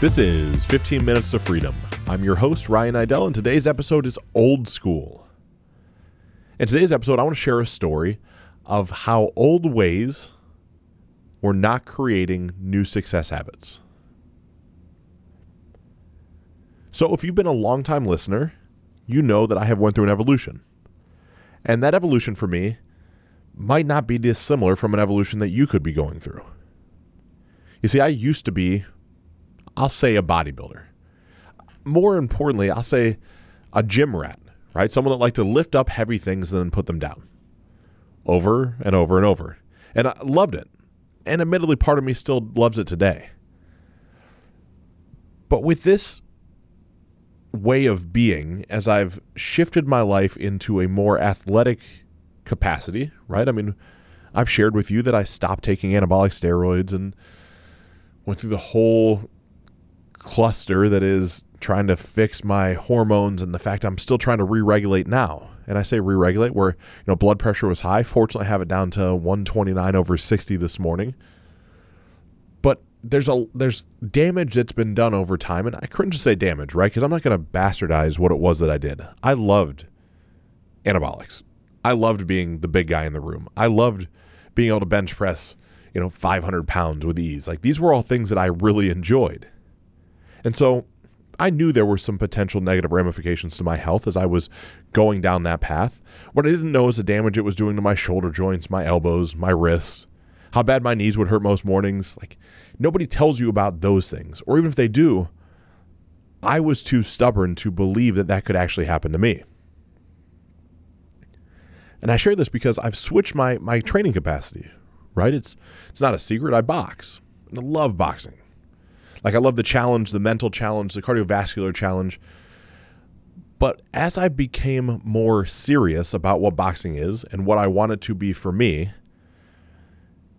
This is 15 Minutes to Freedom. I'm your host, Ryan Idell, and today's episode is Old School. In today's episode, I want to share a story of how old ways were not creating new success habits. So, if you've been a long-time listener, you know that I have went through an evolution. And that evolution for me might not be dissimilar from an evolution that you could be going through. You see, I used to be, I'll say, a bodybuilder. More importantly, I'll say a gym rat, right? Someone that liked to lift up heavy things and then put them down over and over and over. And I loved it. And admittedly, part of me still loves it today. But with this way of being, as I've shifted my life into a more athletic capacity, right? I mean, I've shared with you that I stopped taking anabolic steroids and went through the whole cluster that is trying to fix my hormones and the fact I'm still trying to re-regulate now. And I say re-regulate where, you know, blood pressure was high. Fortunately, I have it down to 129 over 60 this morning. But there's a there's damage that's been done over time and I couldn't just say damage, right? Cuz I'm not going to bastardize what it was that I did. I loved anabolics. I loved being the big guy in the room. I loved being able to bench press, you know, 500 pounds with ease. Like these were all things that I really enjoyed. And so I knew there were some potential negative ramifications to my health as I was going down that path. What I didn't know is the damage it was doing to my shoulder joints, my elbows, my wrists, how bad my knees would hurt most mornings. Like nobody tells you about those things. Or even if they do, I was too stubborn to believe that that could actually happen to me. And I share this because I've switched my my training capacity, right? It's it's not a secret. I box. I love boxing. Like I love the challenge, the mental challenge, the cardiovascular challenge. But as I became more serious about what boxing is and what I want it to be for me,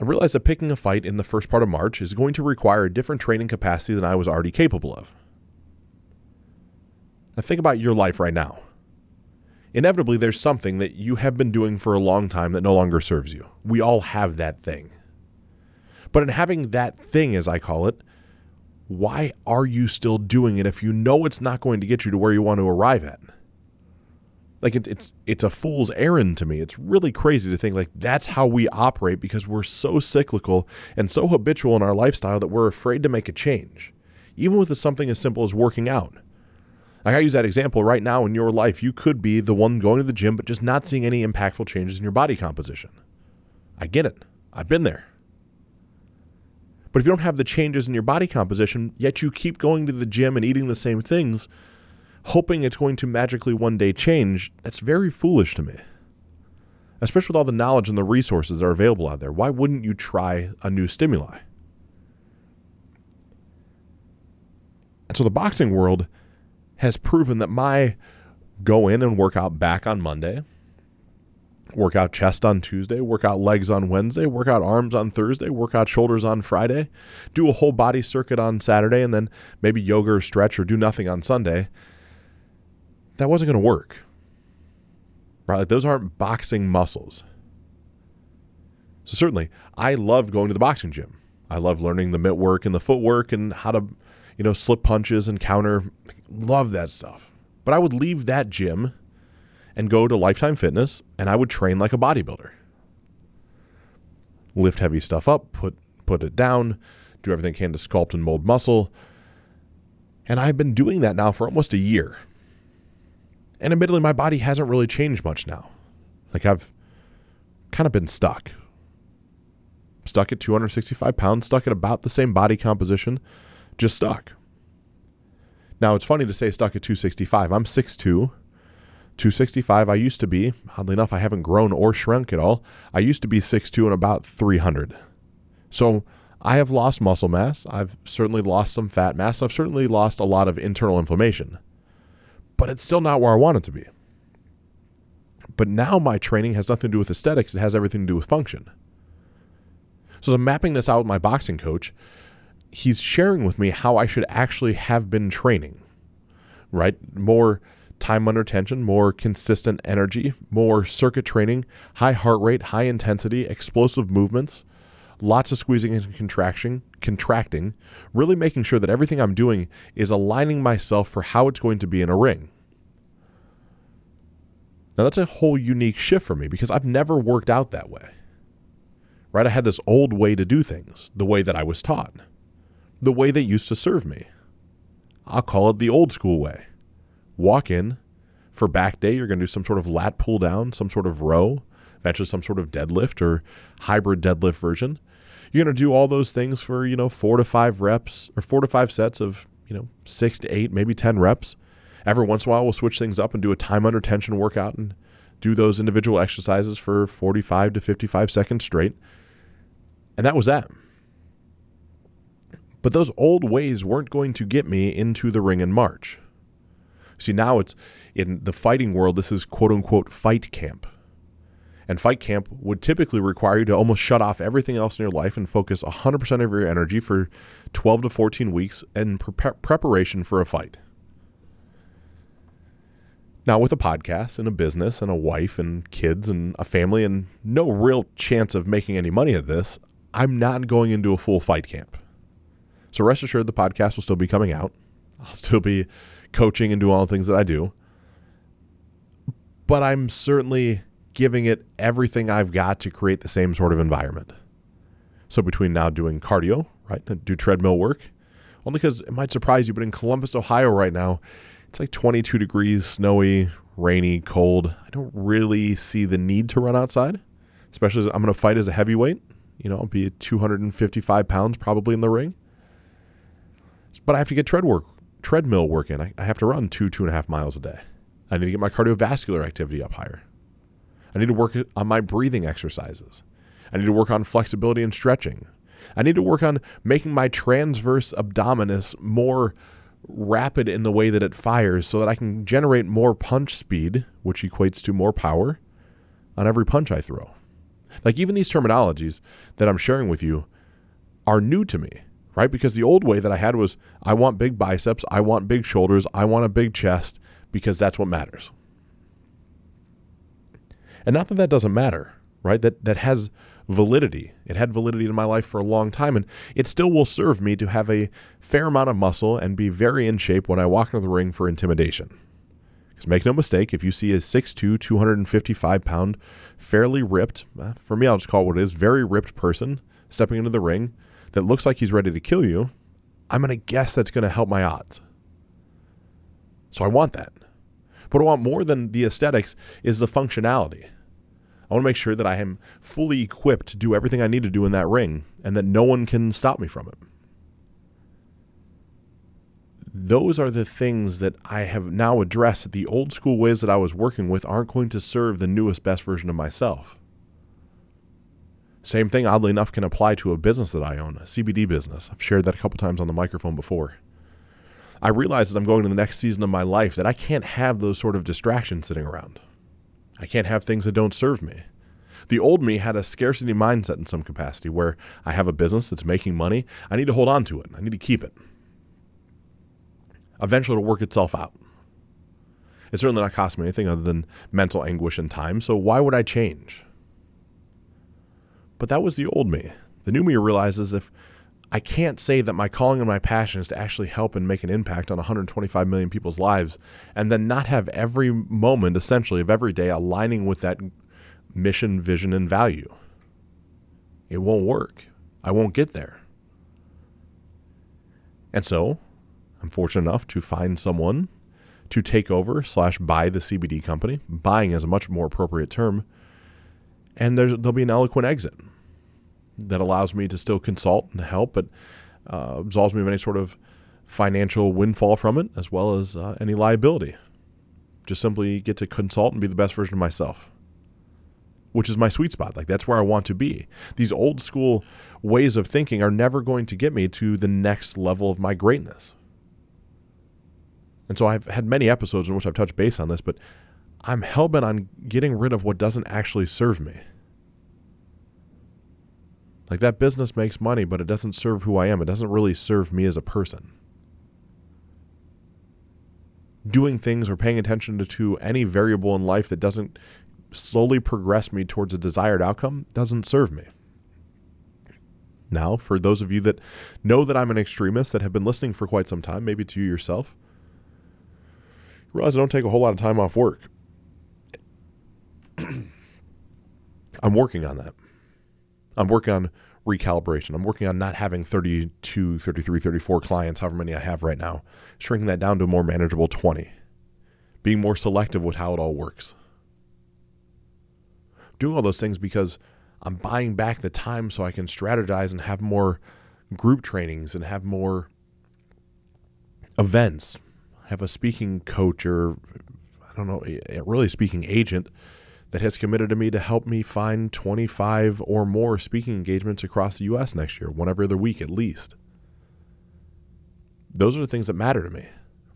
I realized that picking a fight in the first part of March is going to require a different training capacity than I was already capable of. Now think about your life right now inevitably there's something that you have been doing for a long time that no longer serves you. We all have that thing. But in having that thing, as I call it, why are you still doing it if you know it's not going to get you to where you want to arrive at? Like it, it's it's a fool's errand to me. It's really crazy to think like that's how we operate because we're so cyclical and so habitual in our lifestyle that we're afraid to make a change, even with something as simple as working out. Like I use that example right now in your life, you could be the one going to the gym, but just not seeing any impactful changes in your body composition. I get it. I've been there. But if you don't have the changes in your body composition, yet you keep going to the gym and eating the same things, hoping it's going to magically one day change, that's very foolish to me. Especially with all the knowledge and the resources that are available out there. Why wouldn't you try a new stimuli? And so the boxing world has proven that my go in and work out back on Monday, work out chest on Tuesday, work out legs on Wednesday, work out arms on Thursday, work out shoulders on Friday, do a whole body circuit on Saturday, and then maybe yoga or stretch or do nothing on Sunday. That wasn't going to work. Right? Like those aren't boxing muscles. So certainly, I loved going to the boxing gym. I love learning the mitt work and the footwork and how to you know, slip punches and counter. Love that stuff. But I would leave that gym and go to Lifetime Fitness and I would train like a bodybuilder. Lift heavy stuff up, put put it down, do everything I can to sculpt and mold muscle. And I've been doing that now for almost a year. And admittedly, my body hasn't really changed much now. Like I've kind of been stuck. Stuck at 265 pounds, stuck at about the same body composition just stuck. Now, it's funny to say stuck at 265. I'm 6'2, 265. I used to be, oddly enough, I haven't grown or shrunk at all. I used to be 6'2 and about 300. So I have lost muscle mass. I've certainly lost some fat mass. I've certainly lost a lot of internal inflammation. But it's still not where I want it to be. But now my training has nothing to do with aesthetics, it has everything to do with function. So I'm mapping this out with my boxing coach he's sharing with me how I should actually have been training, right? More time under tension, more consistent energy, more circuit training, high heart rate, high intensity, explosive movements, lots of squeezing and contraction, contracting, really making sure that everything I'm doing is aligning myself for how it's going to be in a ring. Now that's a whole unique shift for me because I've never worked out that way. Right? I had this old way to do things, the way that I was taught, the way that used to serve me. I'll call it the old school way. Walk in for back day, you're going to do some sort of lat pull down, some sort of row, eventually some sort of deadlift or hybrid deadlift version. You're going to do all those things for, you know, 4 to 5 reps or 4 to 5 sets of, you know, 6 to 8, maybe 10 reps Every once in a while, we'll switch things up and do a time under tension workout and do those individual exercises for 45 to 55 seconds straight. And that was that. But those old ways weren't going to get me into the ring in March. See, now it's in the fighting world, this is quote unquote fight camp. And fight camp would typically require you to almost shut off everything else in your life and focus 100% of your energy for 12 to 14 weeks in pre- preparation for a fight. Now, with a podcast and a business and a wife and kids and a family and no real chance of making any money at this, I'm not going into a full fight camp. So rest assured, the podcast will still be coming out. I'll still be coaching and do all the things that I do. But I'm certainly giving it everything I've got to create the same sort of environment. So between now doing cardio, right, and do treadmill work, only because it might surprise you, but in Columbus, Ohio right now, it's like 22 degrees, snowy, rainy, cold. I don't really see the need to run outside, especially as I'm going to fight as a heavyweight. You know, I'll be 255 pounds probably in the ring. But I have to get tread work, treadmill work in. I, I have to run two, two and a half miles a day. I need to get my cardiovascular activity up higher. I need to work on my breathing exercises. I need to work on flexibility and stretching. I need to work on making my transverse abdominis more rapid in the way that it fires so that I can generate more punch speed, which equates to more power on every punch I throw. Like even these terminologies that I'm sharing with you are new to me, right? Because the old way that I had was I want big biceps, I want big shoulders, I want a big chest because that's what matters. And not that that doesn't matter, right? That that has validity. It had validity in my life for a long time, and it still will serve me to have a fair amount of muscle and be very in shape when I walk into the ring for intimidation. Because make no mistake, if you see a 6'2, 255 pound, fairly ripped, uh, for me, I'll just call it what it is, very ripped person stepping into the ring that looks like he's ready to kill you, I'm going to guess that's going to help my odds. So I want that. But I want more than the aesthetics is the functionality. I want to make sure that I am fully equipped to do everything I need to do in that ring and that no one can stop me from it. Those are the things that I have now addressed that the old school ways that I was working with aren't going to serve the newest, best version of myself. Same thing, oddly enough, can apply to a business that I own, a CBD business. I've shared that a couple times on the microphone before. I realize as I'm going to the next season of my life that I can't have those sort of distractions sitting around. I can't have things that don't serve me. The old me had a scarcity mindset in some capacity where I have a business that's making money. I need to hold on to it. I need to keep it. Eventually, it'll work itself out. It's certainly not costing me anything other than mental anguish and time, so why would I change? But that was the old me. The new me realizes if I can't say that my calling and my passion is to actually help and make an impact on 125 million people's lives and then not have every moment essentially of every day aligning with that mission, vision, and value. It won't work. I won't get there. And so I'm fortunate enough to find someone to take over slash buy the CBD company. Buying is a much more appropriate term. And there'll be an eloquent exit that allows me to still consult and help, but uh, absolves me of any sort of financial windfall from it, as well as uh, any liability. Just simply get to consult and be the best version of myself, which is my sweet spot. Like that's where I want to be. These old school ways of thinking are never going to get me to the next level of my greatness. And so I've had many episodes in which I've touched base on this, but I'm hellbent on getting rid of what doesn't actually serve me. Like that business makes money, but it doesn't serve who I am. It doesn't really serve me as a person. Doing things or paying attention to, to any variable in life that doesn't slowly progress me towards a desired outcome doesn't serve me. now. For those of you that know that I'm an extremist that have been listening for quite some time, maybe to you yourself, realize I don't take a whole lot of time off work. I'm working on that. I'm working on recalibration. I'm working on not having 32, 33, 34 clients, however many I have right now, shrinking that down to a more manageable 20, being more selective with how it all works. Doing all those things because I'm buying back the time so I can strategize and have more group trainings and have more events. Have a speaking coach or I don't know, really speaking agent that has committed to me to help me find 25 or more speaking engagements across the US next year, one every other week at least. Those are the things that matter to me,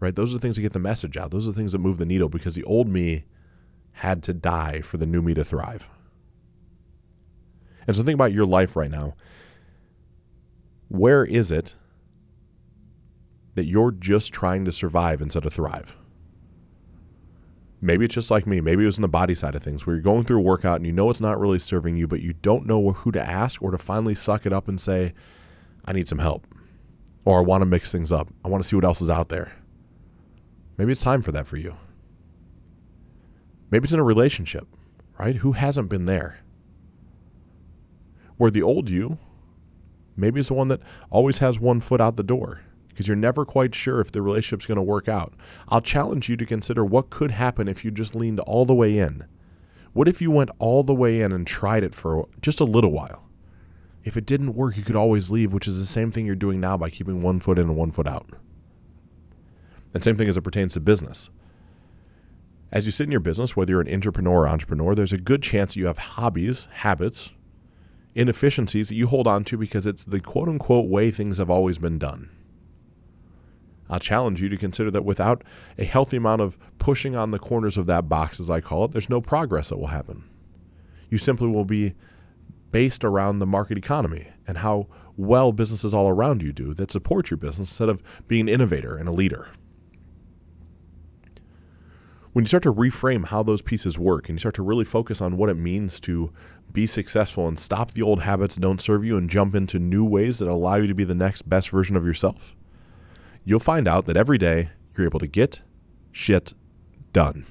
right? Those are the things that get the message out. Those are the things that move the needle because the old me had to die for the new me to thrive. And so think about your life right now. Where is it that you're just trying to survive instead of thrive? Maybe it's just like me. Maybe it was in the body side of things where you're going through a workout and you know it's not really serving you, but you don't know who to ask or to finally suck it up and say, I need some help. Or I want to mix things up. I want to see what else is out there. Maybe it's time for that for you. Maybe it's in a relationship, right? Who hasn't been there? Where the old you, maybe it's the one that always has one foot out the door because you're never quite sure if the relationship's going to work out. I'll challenge you to consider what could happen if you just leaned all the way in. What if you went all the way in and tried it for just a little while? If it didn't work, you could always leave, which is the same thing you're doing now by keeping one foot in and one foot out. And same thing as it pertains to business. As you sit in your business, whether you're an entrepreneur or intrapreneur, there's a good chance you have hobbies, habits, inefficiencies that you hold on to because it's the quote unquote way things have always been done. I'll challenge you to consider that without a healthy amount of pushing on the corners of that box, as I call it, there's no progress that will happen. You simply will be based around the market economy and how well businesses all around you do that support your business instead of being an innovator and a leader. When you start to reframe how those pieces work and you start to really focus on what it means to be successful and stop the old habits that don't serve you and jump into new ways that allow you to be the next best version of yourself, you'll find out that every day you're able to get shit done.